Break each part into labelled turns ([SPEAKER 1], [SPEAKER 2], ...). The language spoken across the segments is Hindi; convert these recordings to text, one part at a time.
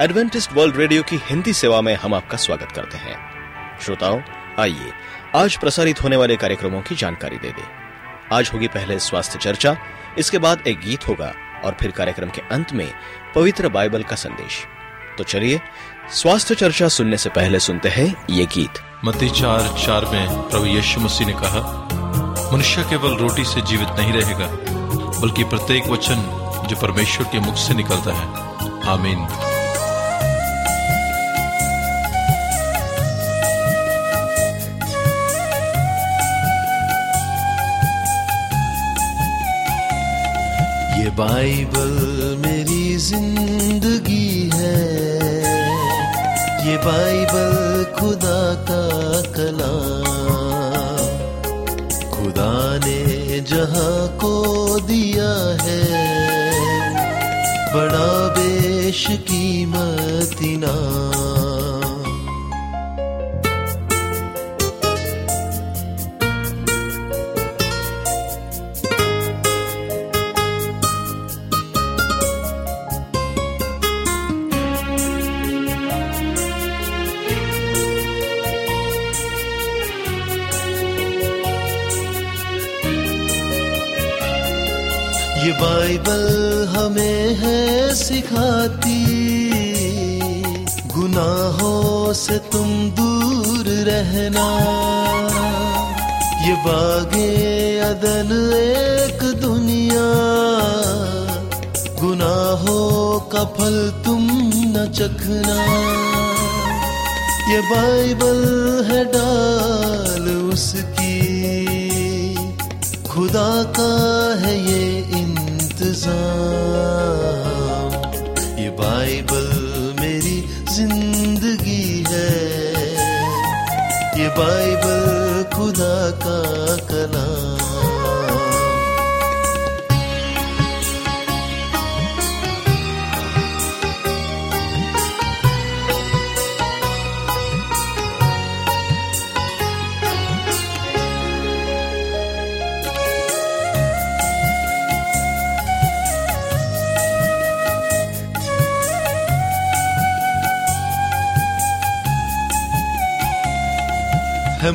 [SPEAKER 1] एडवेंटिस्ट वर्ल्ड रेडियो की हिंदी सेवा में हम आपका स्वागत करते हैं। श्रोताओं, आइए, आज प्रसारित होने वाले कार्यक्रमों की जानकारी दे दें। आज होगी पहले स्वास्थ्य चर्चा, इसके बाद एक गीत होगा और फिर कार्यक्रम के अंत में पवित्र बाइबल का संदेश। तो चलिए, स्वास्थ्य चर्चा सुनने से पहले सुनते हैं ये गीत।
[SPEAKER 2] मत्ती चार चार में प्रभु यीशु मसीह ने कहा, मनुष्य केवल रोटी से जीवित नहीं रहेगा, बल्कि प्रत्येक वचन जो परमेश्वर के मुख से निकलता है। आमीन।
[SPEAKER 3] ये बाइबल मेरी ज़िंदगी है। ये बाइबल खुदा का कलाम। खुदा ने जहाँ को दिया है, बड़ा बेश कीमत इनाम ये बाइबल हमें है सिखाती। गुनाहों से तुम दूर रहना। ये बागे अदन एक दुनिया। गुनाहों का फल तुम न चखना। ये बाइबल है डाल उसकी। खुदा का है ये इंतज़ाम। ये बाइबल मेरी ज़िंदगी है। ये बाइबल खुदा का कलाम।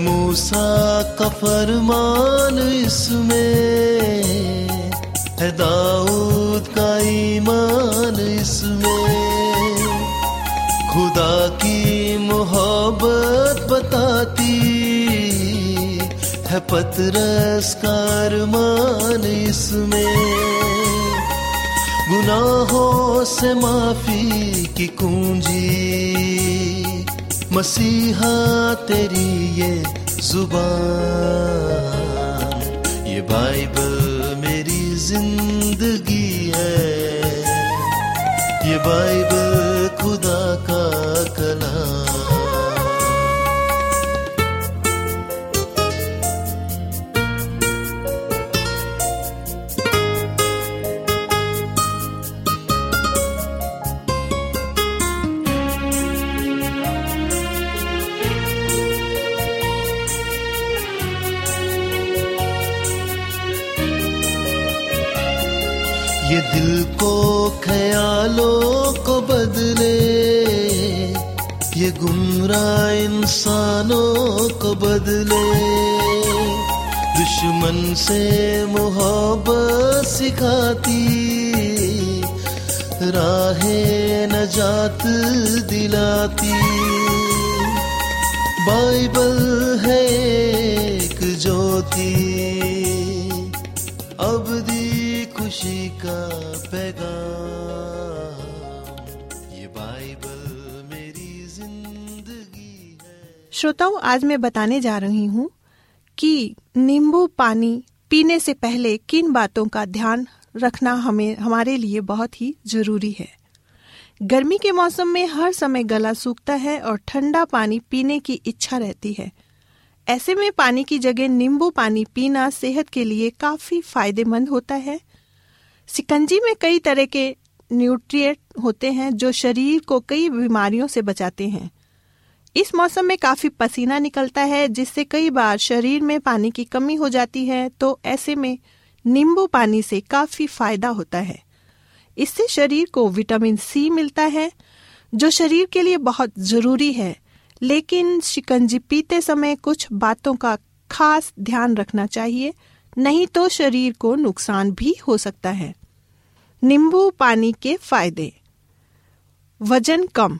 [SPEAKER 3] मूसा का फरमान इसमें। है दाऊद का ईमान इसमें। खुदा की मोहब्बत बताती, है पतरस का अरमान इसमें। गुनाहों से माफ़ी की कुंजी मसीहा तेरी ये ज़ुबान ये बाइबल मेरी ज़िंदगी है। ये बाइबल गुमराह इंसानों को बदले। दुश्मन से मोहब्बत सिखाती, राहे नजात दिलाती। बाइबल है एक ज्योति अब अबदी खुशी का पैगाम।
[SPEAKER 4] श्रोताओं, आज मैं बताने जा रही हूँ कि नींबू पानी पीने से पहले किन बातों का ध्यान रखना हमें, हमारे लिए बहुत ही ज़रूरी है। गर्मी के मौसम में हर समय गला सूखता है और ठंडा पानी पीने की इच्छा रहती है। ऐसे में पानी की जगह नींबू पानी पीना सेहत के लिए काफ़ी फ़ायदेमंद होता है। सिकंजी में कई तरह के न्यूट्रिएंट होते हैं जो शरीर को कई बीमारियों से बचाते हैं। इस मौसम में काफ़ी पसीना निकलता है, जिससे कई बार शरीर में पानी की कमी हो जाती है तो ऐसे में नींबू पानी से काफ़ी फ़ायदा होता है। इससे शरीर को विटामिन सी मिलता है, जो शरीर के लिए बहुत ज़रूरी है। लेकिन शिकंजी पीते समय कुछ बातों का खास ध्यान रखना चाहिए, नहीं तो शरीर को नुकसान भी हो सकता है। नींबू पानी के फ़ायदे। वज़न कम।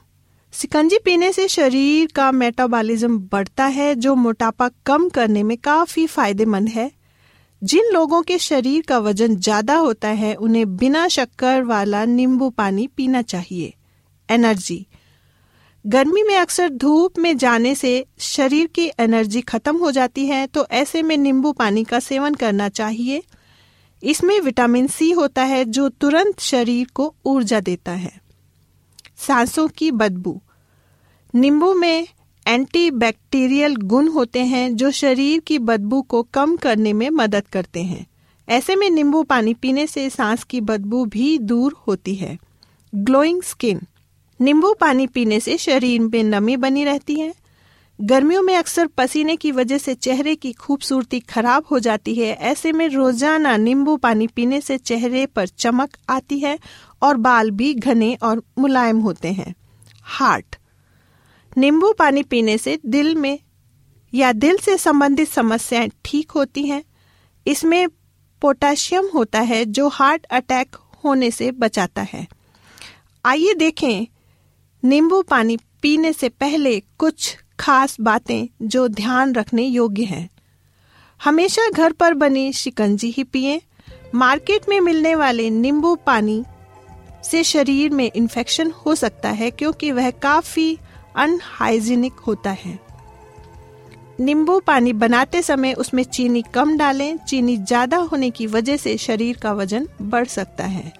[SPEAKER 4] सिकंजी पीने से शरीर का मेटाबॉलिज्म बढ़ता है, जो मोटापा कम करने में काफ़ी फ़ायदेमंद है। जिन लोगों के शरीर का वज़न ज़्यादा होता है, उन्हें बिना शक्कर वाला नींबू पानी पीना चाहिए। एनर्जी। गर्मी में अक्सर धूप में जाने से शरीर की एनर्जी खत्म हो जाती है तो ऐसे में नींबू पानी का सेवन करना चाहिए। इसमें विटामिन सी होता है, जो तुरंत शरीर को ऊर्जा देता है। सांसों की बदबू। नींबू में एंटीबैक्टीरियल गुण होते हैं जो शरीर की बदबू को कम करने में मदद करते हैं। ऐसे में नींबू पानी पीने से सांस की बदबू भी दूर होती है। Glowing skin. नींबू पानी पीने से शरीर में नमी बनी रहती है। गर्मियों में अक्सर पसीने की वजह से चेहरे की खूबसूरती खराब हो जाती है। ऐसे में रोज़ाना नींबू पानी पीने से चेहरे पर चमक आती है और बाल भी घने और मुलायम होते हैं। हार्ट। नींबू पानी पीने से दिल में या दिल से संबंधित समस्याएँ ठीक होती हैं। इसमें पोटेशियम होता है जो हार्ट अटैक होने से बचाता है। आइए देखें, नींबू पानी पीने से पहले कुछ खास बातें जो ध्यान रखने योग्य हैं। हमेशा घर पर बनी शिकंजी ही पिए। मार्केट में मिलने वाले नींबू पानी से शरीर में इन्फेक्शन हो सकता है क्योंकि वह काफ़ी अनहाइजीनिक होता है। नींबू पानी बनाते समय उसमें चीनी कम डालें। चीनी ज़्यादा होने की वजह से शरीर का वज़न बढ़ सकता है।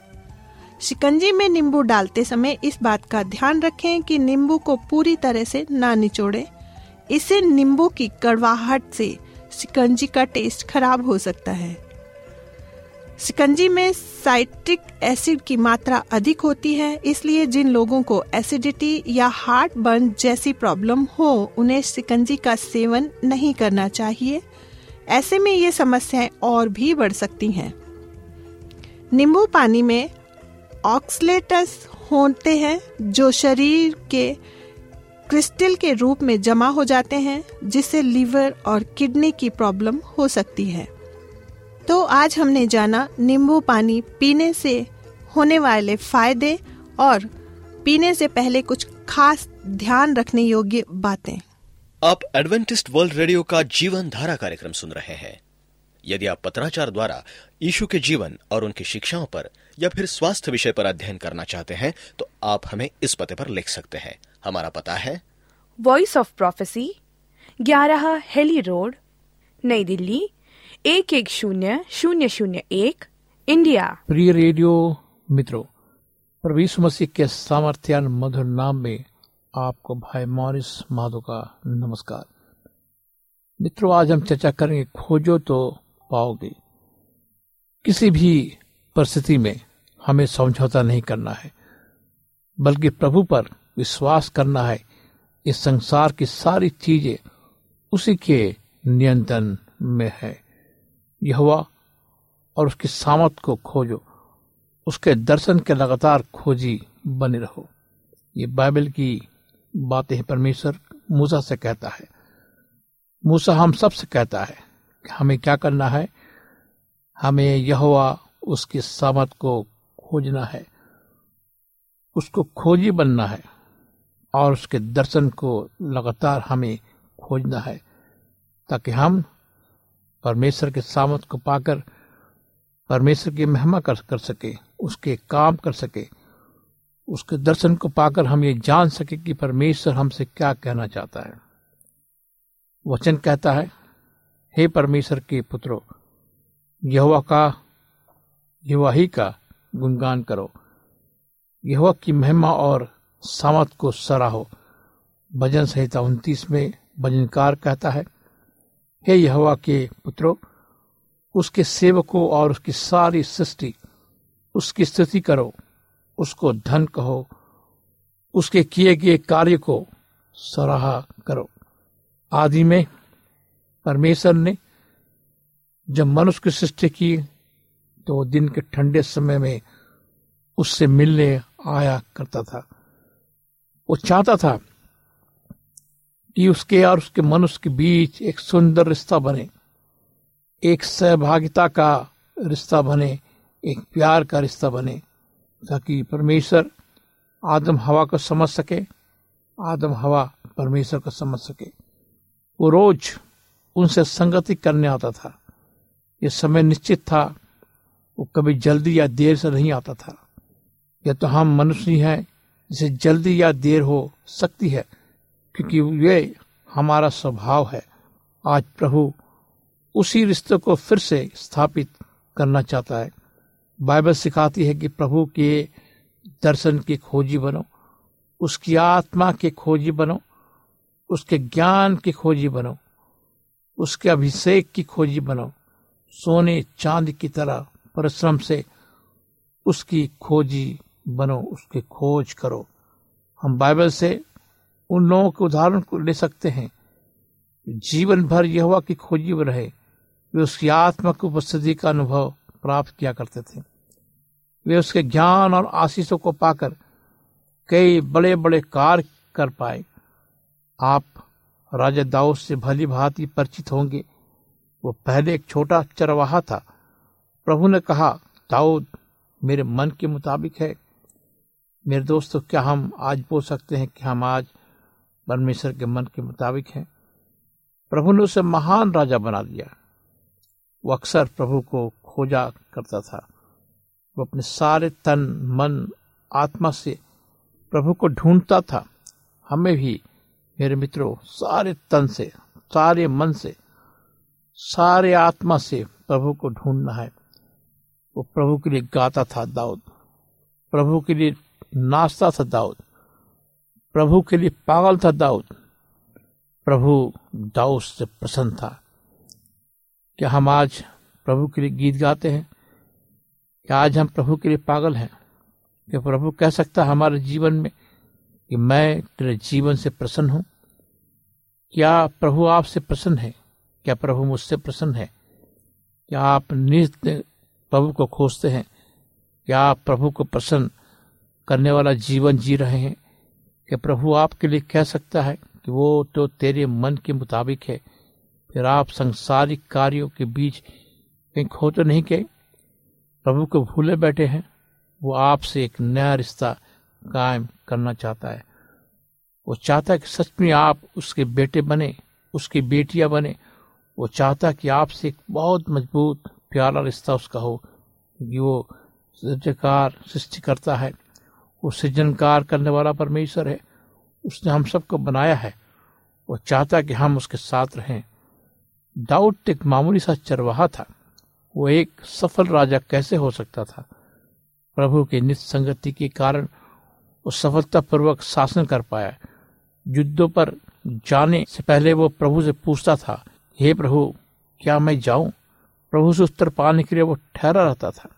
[SPEAKER 4] शिकंजी में नींबू डालते समय इस बात का ध्यान रखें कि नींबू को पूरी तरह से ना निचोड़े। इससे नींबू की कड़वाहट से शिकंजी का टेस्ट खराब हो सकता है। शिकंजी में साइट्रिक एसिड की मात्रा अधिक होती है, इसलिए जिन लोगों को एसिडिटी या हार्ट बर्न जैसी प्रॉब्लम हो, उन्हें शिकंजी का सेवन नहीं करना चाहिए। ऐसे में ये समस्याएँ और भी बढ़ सकती हैं। नींबू पानी में ऑक्सलेटस होते हैं, जो शरीर के क्रिस्टल के रूप में जमा हो जाते हैं, जिससे लीवर और किडनी की प्रॉब्लम हो सकती है। तो आज हमने जाना नींबू पानी पीने से होने वाले फ़ायदे और पीने से पहले कुछ खास ध्यान रखने योग्य बातें।
[SPEAKER 1] आप एडवेंटिस्ट वर्ल्ड रेडियो का जीवन धारा कार्यक्रम सुन रहे हैं। यदि आप पत्राचार द्वारा यीशु के जीवन और उनकी शिक्षाओं पर या फिर स्वास्थ्य विषय पर अध्ययन करना चाहते हैं तो आप हमें इस पते पर लिख सकते हैं। हमारा पता है।
[SPEAKER 5] वॉइस ऑफ़ प्रोफेसी ग्यारह हेली रोड नई दिल्ली एक एक शून्य शून्य शून्य एक, इंडिया।
[SPEAKER 6] प्रिय रेडियो मित्रों प्रवीष मसीह के सामर्थ्यान मधुर नाम में आपको भाई मॉरिस माधो का नमस्कार। मित्रों, आज हम चर्चा करेंगे, खोजो तो पाओगे। किसी भी परिस्थिति में हमें समझौता नहीं करना है, बल्कि प्रभु पर विश्वास करना है, इस संसार की सारी चीज़ें उसी के नियंत्रण में है। यहुआ और उसकी सामत को खोजो, उसके दर्शन के लगातार खोजी बने रहो। ये बाइबल की बातें परमेश्वर मूसा से कहता है। मूसा हम सबसे कहता है कि हमें क्या करना है? हमें यहुआ उसकी सामत को खोजना है, उसको खोजी बनना है और उसके दर्शन को लगातार हमें खोजना है, ताकि हम परमेश्वर के सामत को पाकर परमेश्वर की महिमा कर कर सके, उसके काम कर सके, उसके दर्शन को पाकर हम ये जान सके कि परमेश्वर हमसे क्या कहना चाहता है। वचन कहता है, हे परमेश्वर के पुत्रो यहुआ का युवा ही का गुणगान करो। यह की महिमा और सामत को सराहो। भजन संहिता उनतीस में भजनकार कहता है हे यहोवा के पुत्रो, उसके सेवकों और उसकी सारी सृष्टि, उसकी स्तुति करो, उसको धन कहो, उसके किए गए कार्य को सराहा करो। आदि में परमेश्वर ने जब मनुष्य की सृष्टि की तो दिन के ठंडे समय में उससे मिलने आया करता था। वो चाहता था कि उसके और उसके मनुष्य के बीच एक सुंदर रिश्ता बने, एक सहभागिता का रिश्ता बने, एक प्यार का रिश्ता बने, ताकि परमेश्वर आदम हवा को समझ सके, आदम हवा परमेश्वर को समझ सके। वो रोज उनसे संगति करने आता था। ये समय निश्चित था, वो कभी जल्दी या देर से नहीं आता था। यह तो हम मनुष्य हैं जिसे जल्दी या देर हो सकती है क्योंकि ये हमारा स्वभाव है। आज प्रभु उसी रिश्ते को फिर से स्थापित करना चाहता है। बाइबल सिखाती है कि प्रभु के दर्शन की खोजी बनो, उसकी आत्मा के खोजी बनो, उसके ज्ञान की खोजी बनो, उसके अभिषेक की खोजी बनो, सोने चाँद की तरह परिश्रम से उसकी खोजी बनो, उसकी खोज करो। हम बाइबल से उन लोगों के उदाहरण को ले सकते हैं। जीवन भर यह की खोजी रहे, वे उसकी आत्मा की उपस्थिति का अनुभव प्राप्त किया करते थे। वे उसके ज्ञान और आशीषों को पाकर कई बड़े बड़े कार्य कर पाए। आप राजा दाऊद से भली भांति परिचित होंगे। वो पहले एक छोटा चरवाहा था। प्रभु ने कहा, दाऊद, मेरे मन के मुताबिक है। मेरे दोस्तों, क्या हम आज बोल सकते हैं कि हम आज परमेश्वर के मन के मुताबिक है। प्रभु ने उसे महान राजा बना दिया। वो अक्सर प्रभु को खोजा करता था। वो अपने सारे तन, मन, आत्मा से प्रभु को ढूंढता था। हमें भी, मेरे मित्रों, सारे तन से, सारे मन से, सारे आत्मा से प्रभु को ढूंढना है। वो प्रभु के लिए गाता था दाऊद। प्रभु के लिए नाचता था दाऊद। प्रभु के लिए पागल था दाऊद। प्रभु दाऊद से प्रसन्न था। क्या हम आज प्रभु के लिए गीत गाते हैं? क्या आज हम प्रभु के लिए पागल हैं? क्या प्रभु कह सकता है हमारे जीवन में कि मैं तेरे जीवन से प्रसन्न हूँ? क्या प्रभु आपसे प्रसन्न है? क्या प्रभु मुझसे प्रसन्न है? क्या आप नित्य प्रभु को खोजते हैं? क्या आप प्रभु को प्रसन्न करने वाला जीवन जी रहे हैं? क्या प्रभु आपके लिए कह सकता है कि वो तो तेरे मन के मुताबिक है। फिर आप संसारिक कार्यों के बीच कहीं खो तो नहीं गए? प्रभु को भूले बैठे हैं। वो आपसे एक नया रिश्ता कायम करना चाहता है। वो चाहता है कि सच में आप उसके बेटे बने, उसकी बेटियाँ बने। वो चाहता है कि आपसे एक बहुत मज़बूत, प्यारा रिश्ता उसका हो, क्योंकि वो सृजकार सृष्टि करता है। वो सृजनकार करने वाला परमेश्वर है। उसने हम सबको बनाया है। वो चाहता कि हम उसके साथ रहें। दाऊद एक मामूली सा चरवाहा था। वो एक सफल राजा कैसे हो सकता था? प्रभु की नित संगति के कारण वो सफलतापूर्वक शासन कर पाया। युद्धों पर जाने से पहले वो प्रभु से पूछता था, हे प्रभु, क्या मैं जाऊँ? प्रभु से उत्तर पाने के लिए वो ठहरा रहता था।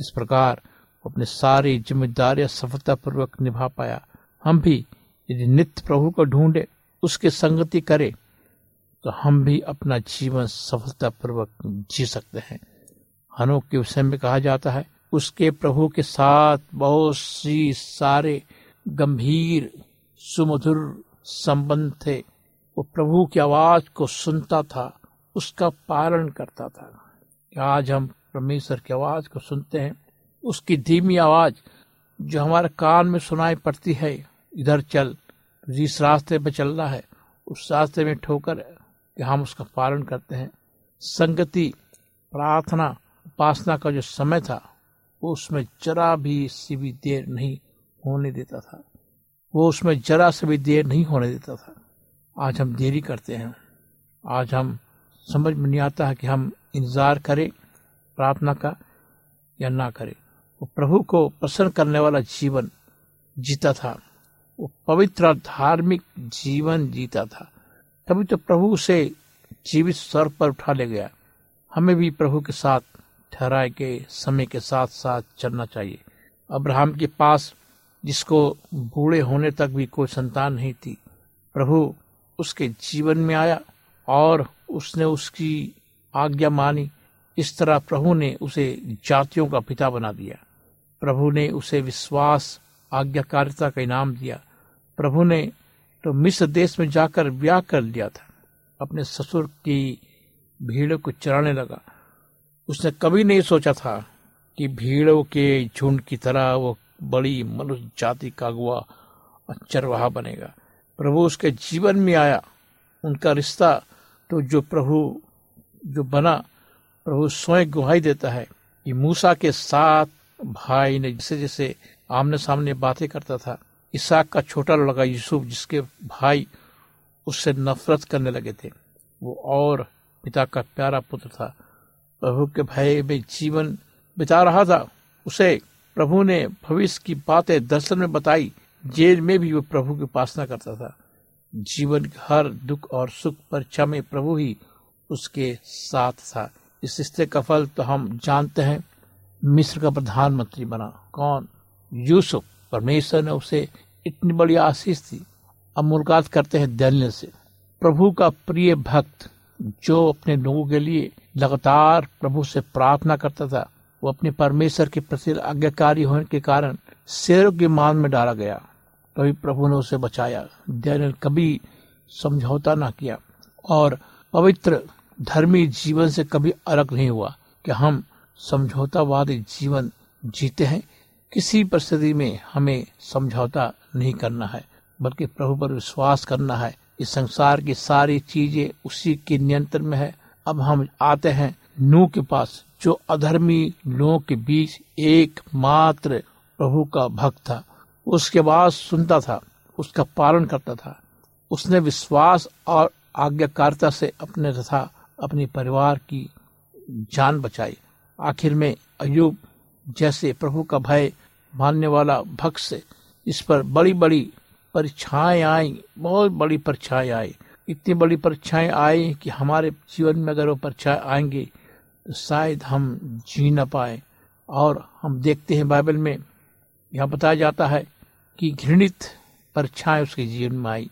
[SPEAKER 6] इस प्रकार अपने सारी जिम्मेदारियाँ सफलतापूर्वक निभा पाया। हम भी यदि नित्य प्रभु को ढूंढे, उसके संगति करें तो हम भी अपना जीवन सफलतापूर्वक जी सकते हैं। हनोक के विषय में कहा जाता है, उसके प्रभु के साथ बहुत सी सारे गंभीर, सुमधुर संबंध थे। वो प्रभु की आवाज़ को सुनता था, उसका पालन करता था। आज हम परमेश्वर की आवाज़ को सुनते हैं। उसकी धीमी आवाज़ जो हमारे कान में सुनाई पड़ती है, इधर चल, जिस रास्ते पर चल रहा है, उस रास्ते में ठोकर कि हम उसका पालन करते हैं। संगति, प्रार्थना, उपासना का जो समय था, वो उसमें जरा भी सी भी देर नहीं होने देता था। वो उसमें जरा से भी देर नहीं होने देता था। आज हम देरी करते हैं। आज हम समझ में नहीं आता है कि हम इंतज़ार करें, प्रार्थना का या ना करें। वो प्रभु को प्रसन्न करने वाला जीवन जीता था। वो पवित्र धार्मिक जीवन जीता था। तभी तो प्रभु से जीवित स्वर पर उठा ले गया। हमें भी प्रभु के साथ ठहराए के समय के साथ साथ चलना चाहिए। अब्राहम के पास जिसको बूढ़े होने तक भी कोई संतान नहीं थी, प्रभु उसके जीवन में आया और उसने उसकी आज्ञा मानी। इस तरह प्रभु ने उसे जातियों का पिता बना दिया। प्रभु ने उसे विश्वास, आज्ञाकारिता का इनाम दिया। प्रभु ने तो मिस्र देश में जाकर ब्याह कर लिया था। अपने ससुर की भीड़ों को चराने लगा। उसने कभी नहीं सोचा था कि भीड़ों के झुंड की तरह वो बड़ी मनुष्य जाति का अगुआ चरवाहा बनेगा। प्रभु उसके जीवन में आया, उनका रिश्ता तो जो प्रभु, जो बना, प्रभु स्वयं गुहाई देता है कि मूसा के साथ भाई ने जैसे जैसे आमने सामने बातें करता था, इसाक का छोटा लड़का यूसुफ जिसके भाई उससे नफरत करने लगे थे, वो और पिता का प्यारा पुत्र था। प्रभु के भय में जीवन बिता रहा था। उसे प्रभु ने भविष्य की बातें दर्शन में बताई, जेल में भी वो प्रभु की उपासना करता था। जीवन के हर दुख और सुख परीक्षा में प्रभु ही उसके साथ था। इस रिश्ते का फल तो हम जानते हैं। मिस्र का प्रधानमंत्री बना। कौन? यूसुफ। परमेश्वर ने उसे इतनी बड़ी आशीष दी। अब मुलाकात करते हैं दैन्य से। प्रभु का प्रिय भक्त, जो अपने लोगों के लिए लगातार प्रभु से प्रार्थना करता था, वो अपने परमेश्वर के प्रति आज्ञाकारी होने के कारण शेरों के मान में डाला गया। तभी तो प्रभु ने उसे बचाया। दैनियल कभी समझौता ना किया और पवित्र, धर्मी जीवन से कभी अलग नहीं हुआ कि हम समझौतावादी जीवन जीते हैं, किसी परिस्थिति में हमें समझौता नहीं करना है, बल्कि प्रभु पर विश्वास करना है। इस संसार की सारी चीज़ें उसी के नियंत्रण में है। अब हम आते हैं नू के पास, जो अधर्मी लोगों के बीच एक मात्र प्रभु का भक्त था। उसके बाद सुनता था, उसका पालन करता था। उसने विश्वास और आज्ञाकारिता से अपने तथा अपने परिवार की जान बचाई। आखिर में अयुब जैसे प्रभु का भय मानने वाला भक्त से इस पर बड़ी बड़ी परीक्षाएँ आई, बहुत बड़ी परीक्षाएँ आई। इतनी बड़ी परीक्षाएँ आई कि हमारे जीवन में अगर वो परीक्षाएँ आएँगी तो शायद हम जी न पाए। और हम देखते हैं बाइबल में, यहाँ बताया जाता है कि घृणित परीक्षाएँ उसके जीवन में आई।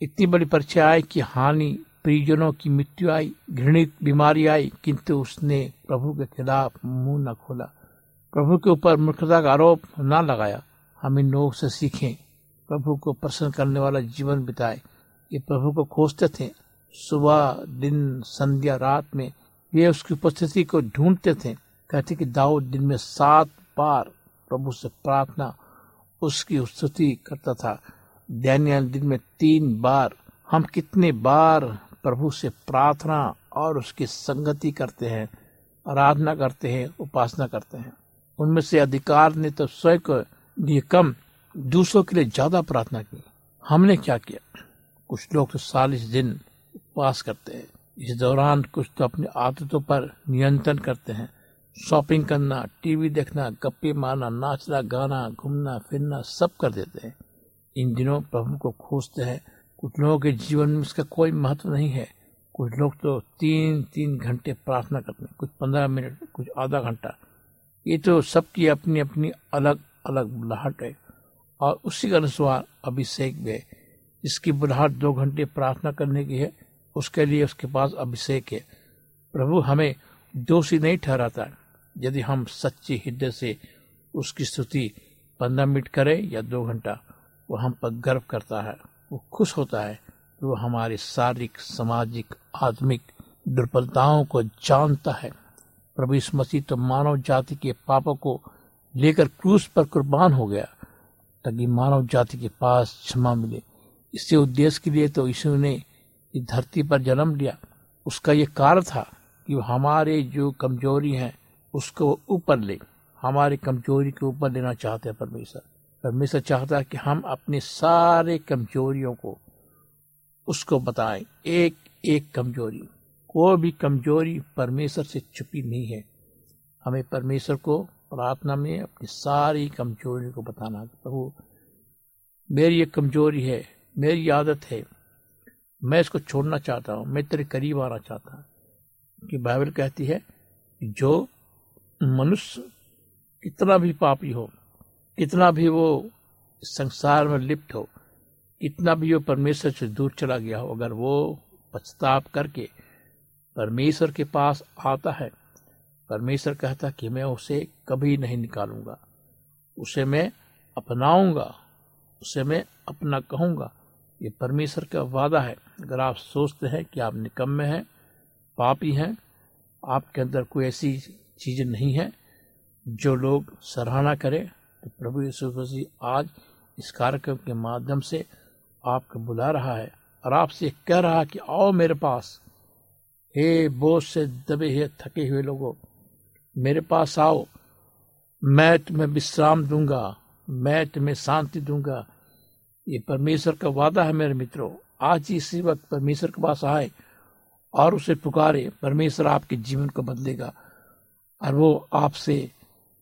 [SPEAKER 6] इतनी बड़ी परीक्षा आई कि हानि परिजनों की मृत्यु आई, घृणित बीमारी आई, किंतु उसने प्रभु के खिलाफ मुँह न खोला। प्रभु के ऊपर मूर्खता का आरोप न लगाया। हम इन लोगों से सीखें। प्रभु को प्रसन्न करने वाला जीवन बिताए। ये प्रभु को खोजते थे। सुबह, दिन, संध्या, रात में वे उसकी उपस्थिति को ढूंढते थे। कहते कि, दाऊद, दिन में सात बार प्रभु से प्रार्थना उसकी स्तुति करता था। दैनियल दिन में तीन बार। हम कितने बार प्रभु से प्रार्थना और उसकी संगति करते हैं, आराधना करते हैं, उपासना करते हैं। उनमें से अधिकार ने तो स्वयं को लिए कम, दूसरों के लिए ज़्यादा प्रार्थना की। हमने क्या किया? कुछ लोग तो चालीस दिन उपवास करते हैं। इस दौरान कुछ तो अपनी आदतों पर नियंत्रण करते हैं। शॉपिंग करना, टीवी देखना, गप्पे मारना, नाचना, गाना, घूमना, फिरना, सब कर देते हैं। इन दिनों प्रभु को खोजते हैं कुछ लोगों के जीवन में इसका कोई महत्व नहीं है। कुछ लोग तो तीन तीन घंटे प्रार्थना करते हैं, कुछ पंद्रह मिनट, कुछ आधा घंटा। ये तो सबकी अपनी अपनी अलग अलग बुलाहट है। और उसी के अनुसार अभिषेक भी है। जिसकी बुलाहट दो घंटे प्रार्थना करने की है, उसके लिए उसके पास अभिषेक है। प्रभु हमें दोषी नहीं ठहराता। यदि हम सच्चे हृदय से उसकी स्तुति पंद्रह मिनट करें या दो घंटा, वो हम पर गर्व करता है। वो खुश होता है कि वो हमारी शारीरिक, सामाजिक, आत्मिक दुर्बलताओं को जानता है। प्रभु इस मसीह तो मानव जाति के पापों को लेकर क्रूस पर कुर्बान हो गया, ताकि मानव जाति के पास क्षमा मिले। इसी उद्देश्य के लिए तो यीशु ने इस धरती पर जन्म लिया। उसका ये कार्य था कि हमारे जो कमज़ोरी हैं, उसको ऊपर ले। हमारी कमज़ोरी के ऊपर लेना चाहते हैं परमेश्वर। परमेश्वर चाहता है कि हम अपने सारे कमजोरियों को, उसको बताएँ। एक एक कमज़ोरी। कोई भी कमज़ोरी परमेश्वर से छुपी नहीं है। हमें परमेश्वर को प्रार्थना में अपनी सारी कमज़ोरी को बताना। प्रभु, मेरी ये कमज़ोरी है, मेरी आदत है। मैं इसको छोड़ना चाहता हूँ, मैं तेरे करीब आना चाहता हूँ। कि बाइबल कहती है जो मनुष्य कितना भी पापी हो कितना भी वो संसार में लिप्त हो कितना भी वो परमेश्वर से दूर चला गया हो, अगर वो पछताप करके परमेश्वर के पास आता है, परमेश्वर कहता कि मैं उसे कभी नहीं निकालूँगा। उसे मैं अपनाऊँगा, उसे मैं अपना कहूँगा। ये परमेश्वर का वादा है। अगर आप सोचते हैं कि आप निकम्मे हैं, पापी हैं, आपके अंदर कोई ऐसी चीज़ नहीं है जो लोग सराहना करें तो प्रभु यीशु मसीह आज इस कार्यक्रम के माध्यम से आपको बुला रहा है और आपसे कह रहा है कि आओ मेरे पास। हे बोझ से दबे हुए, थके हुए लोगों, मेरे पास आओ। मैं तुम्हें विश्राम दूँगा, मैं तुम्हें शांति दूँगा। ये परमेश्वर का वादा है मेरे मित्रों। आज इसी वक्त परमेश्वर के पास आए और उसे पुकारे, परमेश्वर आपके जीवन को बदलेगा और वो आपसे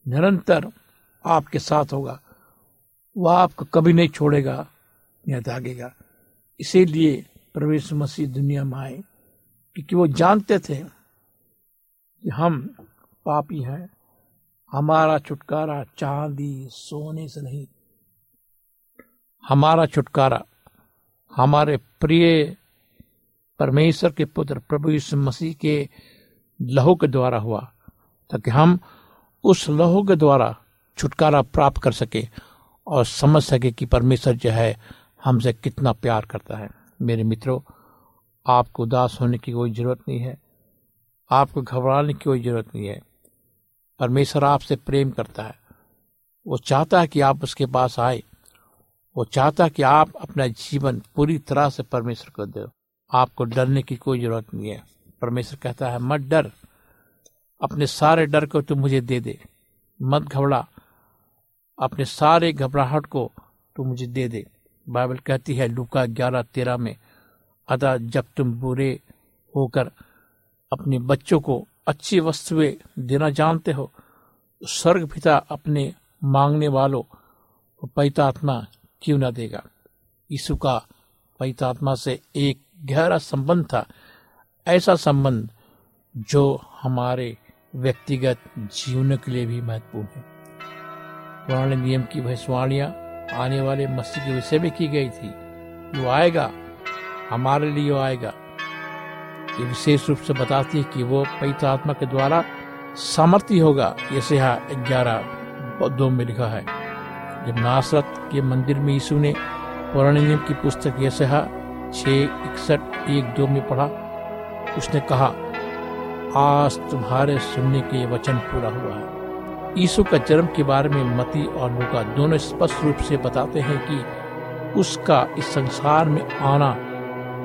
[SPEAKER 6] निरंतर आपके साथ होगा। वह आपको कभी नहीं छोड़ेगा या दागेगा। इसीलिए प्रवेश मसीह दुनिया में आए, क्योंकि वो जानते थे कि हम पापी हैं। हमारा छुटकारा चांदी, सोने से नहीं। हमारा छुटकारा हमारे प्रिय परमेश्वर के पुत्र प्रभु यीशु मसीह के लहू के द्वारा हुआ, ताकि हम उस लहू के द्वारा छुटकारा प्राप्त कर सके और समझ सके कि परमेश्वर जो है हमसे कितना प्यार करता है। मेरे मित्रों, आपको उदास होने की कोई ज़रूरत नहीं है। आपको घबराने की कोई ज़रूरत नहीं है। परमेश्वर आपसे प्रेम करता है। वो चाहता है कि आप उसके पास आए। वो चाहता है कि आप अपना जीवन पूरी तरह से परमेश्वर को दो। आपको डरने की कोई ज़रूरत नहीं है। परमेश्वर कहता है, मत डर। अपने सारे डर को तुम मुझे दे दे। मत घबरा। अपने सारे घबराहट को तू मुझे दे दे। बाइबल कहती है, लुका ग्यारह तेरह में, अतः जब तुम बुरे होकर अपने बच्चों को अच्छी वस्तुएँ देना जानते हो तो स्वर्ग पिता अपने मांगने वालों को पैतात्मा क्यों ना देगा? यीशु का पैतात्मा से एक गहरा संबंध था, ऐसा संबंध जो हमारे व्यक्तिगत जीवन के लिए भी महत्वपूर्ण है। पुराने नियम की भविष्यवाणियाँ आने वाले मसीह के विषय में की गई थी। वो आएगा, हमारे लिए आएगा। ये विशेष रूप से बताती है कि वो पवित्र आत्मा के द्वारा सामर्थ्य होगा। जैसे यहाँ ग्यारह दो में लिखा है, जब नासरत के मंदिर में यीशु ने पुराने नियम की पुस्तक यशहा छ इकसठ एक दो में पढ़ा, उसने कहा, आज तुम्हारे सुनने के वचन पूरा हुआ है। यीशु का जन्म के बारे में मती और लुका दोनों स्पष्ट रूप से बताते हैं कि उसका इस संसार में आना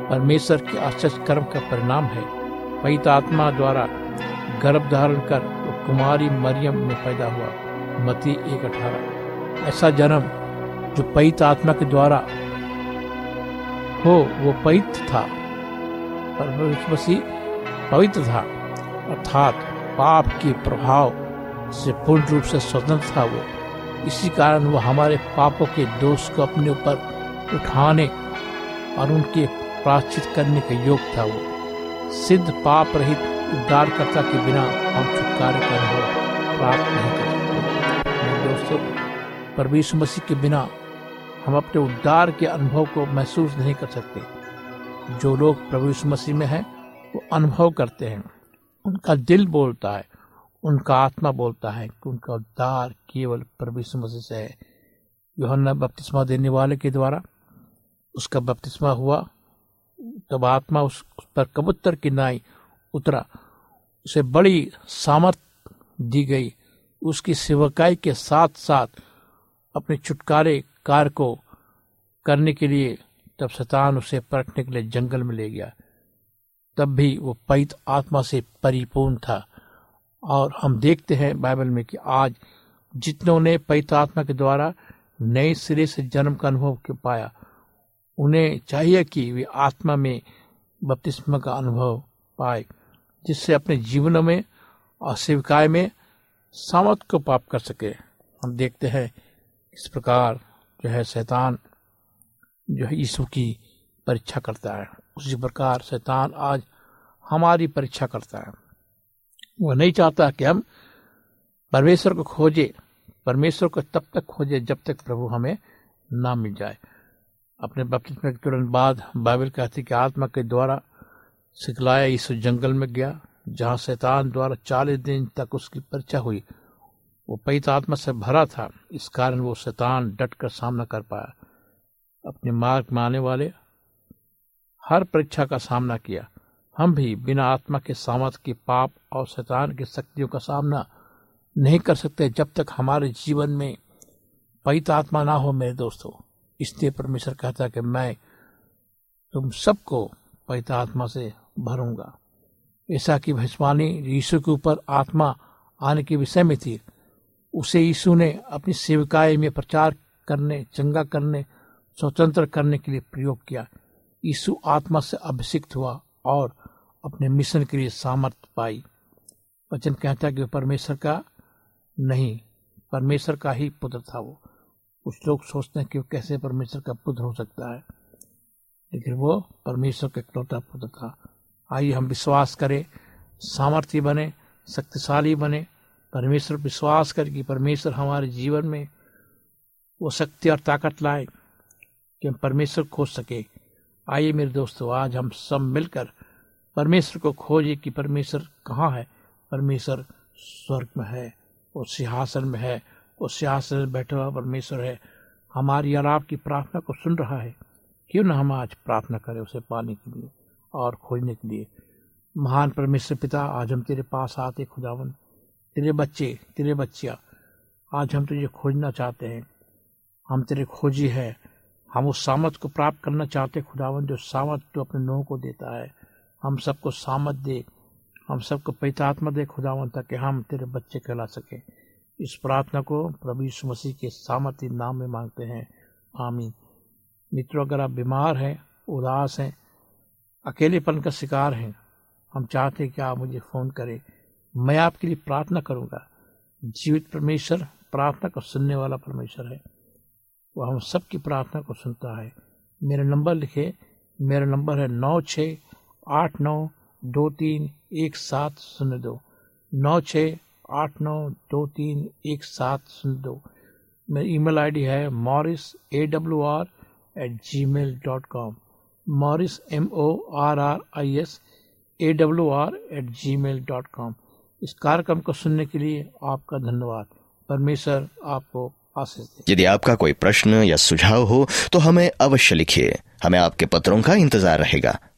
[SPEAKER 6] परमेश्वर के आश्चर्य कर्म का परिणाम है। पवित्र आत्मा द्वारा गर्भ धारण कर वो कुमारी मरियम में पैदा हुआ, मती एक अठारह। ऐसा जन्म जो पवित्र आत्मा के द्वारा हो, वो पवित्र था। पर मसीह पवित्र था। अर्थात पाप के प्रभाव से पूर्ण रूप से स्वतंत्र था वो। इसी कारण वो हमारे पापों के दोष को अपने ऊपर उठाने और उनके प्राश्चित करने के योग था वो। सिद्ध पाप रहित उद्धारकर्ता के बिना हम छुटकारे का अनुभव प्राप्त नहीं कर सकते। दोस्तों, परमेश्वर मसीह के बिना हम अपने उद्धार के अनुभव को महसूस नहीं कर सकते। जो लोग प्रभु यीशु मसीह में हैं, वो अनुभव करते हैं। उनका दिल बोलता है उनका आत्मा बोलता है कि उनका उद्धार केवल यीशु मसीह से है। योहन्ना बपतिस्मा देने वाले के द्वारा उसका बपतिस्मा हुआ। तब आत्मा उस, उस पर कबूतर की नाई उतरा। उसे बड़ी सामर्थ दी गई। उसकी सेवकाई के साथ साथ अपने छुटकारे कार्य को करने के लिए तब शतान उसे परखने के लिए जंगल में ले गया। तब भी वो पैत आत्मा से परिपूर्ण था। और हम देखते हैं बाइबल में कि आज जितनों ने पैत आत्मा के द्वारा नए सिरे से जन्म का अनुभव पाया, उन्हें चाहिए कि वे आत्मा में बपतिस्म का अनुभव पाए, जिससे अपने जीवन में और सेविकाय में सामर्थ को पाप कर सके। हम देखते हैं इस प्रकार जो है शैतान जो है यीशु की परीक्षा करता है। उसी प्रकार शैतान आज हमारी परीक्षा करता है। वो नहीं चाहता कि हम परमेश्वर को खोजे, परमेश्वर को तब तक खोजे जब तक प्रभु हमें ना मिल जाए। अपने बपतिस्मे के तुरंत बाद बाइबल कहती कि आत्मा के द्वारा सिखलाया यीशु जंगल में गया, जहाँ शैतान द्वारा चालीस दिन तक उसकी परीक्षा हुई। वो पैत आत्मा से भरा था। इस कारण वो शैतान डट कर सामना कर पाया। अपने मार्ग में आने वाले हर परीक्षा का सामना किया। हम भी बिना आत्मा के सामर्थ के पाप और शैतान की शक्तियों का सामना नहीं कर सकते जब तक हमारे जीवन में पैत आत्मा ना हो, मेरे दोस्तों। इसलिए परमेश्वर कहता कि मैं तुम सबको पैत आत्मा से भरूँगा। ऐसा की भविष्यवाणी यीशु के ऊपर आत्मा आने के विषय में थी। उसे यीशु ने अपनी सेविकाएँ में प्रचार करने, चंगा करने, स्वतंत्र करने के लिए प्रयोग किया। यीशु आत्मा से अभिषिक्त हुआ और अपने मिशन के लिए सामर्थ्य पाई। वचन कहता कि वह परमेश्वर का नहीं, परमेश्वर का ही पुत्र था वो। कुछ लोग सोचते हैं कि वो कैसे परमेश्वर का पुत्र हो सकता है, लेकिन वो परमेश्वर का इकलौता पुत्र था। आइए हम विश्वास करें, सामर्थ्य बने, शक्तिशाली बने। परमेश्वर विश्वास कर कि परमेश्वर हमारे जीवन में वो शक्ति और ताकत लाए कि हम परमेश्वर खोज सके। आइए मेरे दोस्तों, आज हम सब मिलकर परमेश्वर को खोजे कि परमेश्वर कहाँ है? परमेश्वर स्वर्ग में है, वो सिंहासन में है, वो सिंहासन में बैठा हुआ परमेश्वर है। हमारी और आपकी प्रार्थना को सुन रहा है। क्यों ना हम आज प्रार्थना करें उसे पाने के लिए और खोजने के लिए? महान परमेश्वर पिता, आज हम तेरे पास आते खुदावन। तेरे बच्चे, तेरे बच्चिया, आज हम तुझे खोजना चाहते हैं। हम तेरे खोजी है। हम उस सामत को प्राप्त करना चाहते खुदावन, जो सामत तो अपने नोह को देता है। हम सबको सामत दे, हम सबको पैतात्मा दे खुदावन, ताकि हम तेरे बच्चे कहला सके। इस प्रार्थना को प्रभु यीशु मसीह के सामर्थ्य नाम में मांगते हैं। आमीन। मित्रों, अगर आप बीमार हैं, उदास हैं, अकेलेपन का शिकार हैं, हम चाहते हैं कि आप मुझे फ़ोन करें। मैं आपके लिए प्रार्थना करूँगा। जीवित परमेश्वर, प्रार्थना को सुनने वाला परमेश्वर है। वह हम सबकी प्रार्थना को सुनता है। मेरा नंबर लिखे। मेरा नंबर है नौ छ आठ नौ दो तीन एक सात शून्य दो। नौ छ आठ नौ दो तीन एक सात शून्य दो। मेरी ईमेल आईडी है Morris A W R at Gmail dot com Morris M O R R I S A W R at Gmail dot com इस कार्यक्रम को सुनने के लिए आपका धन्यवाद। परमेश्वर आपको आशीष दे।
[SPEAKER 1] यदि आपका कोई प्रश्न या सुझाव हो तो हमें अवश्य लिखिए। हमें आपके पत्रों का इंतज़ार रहेगा।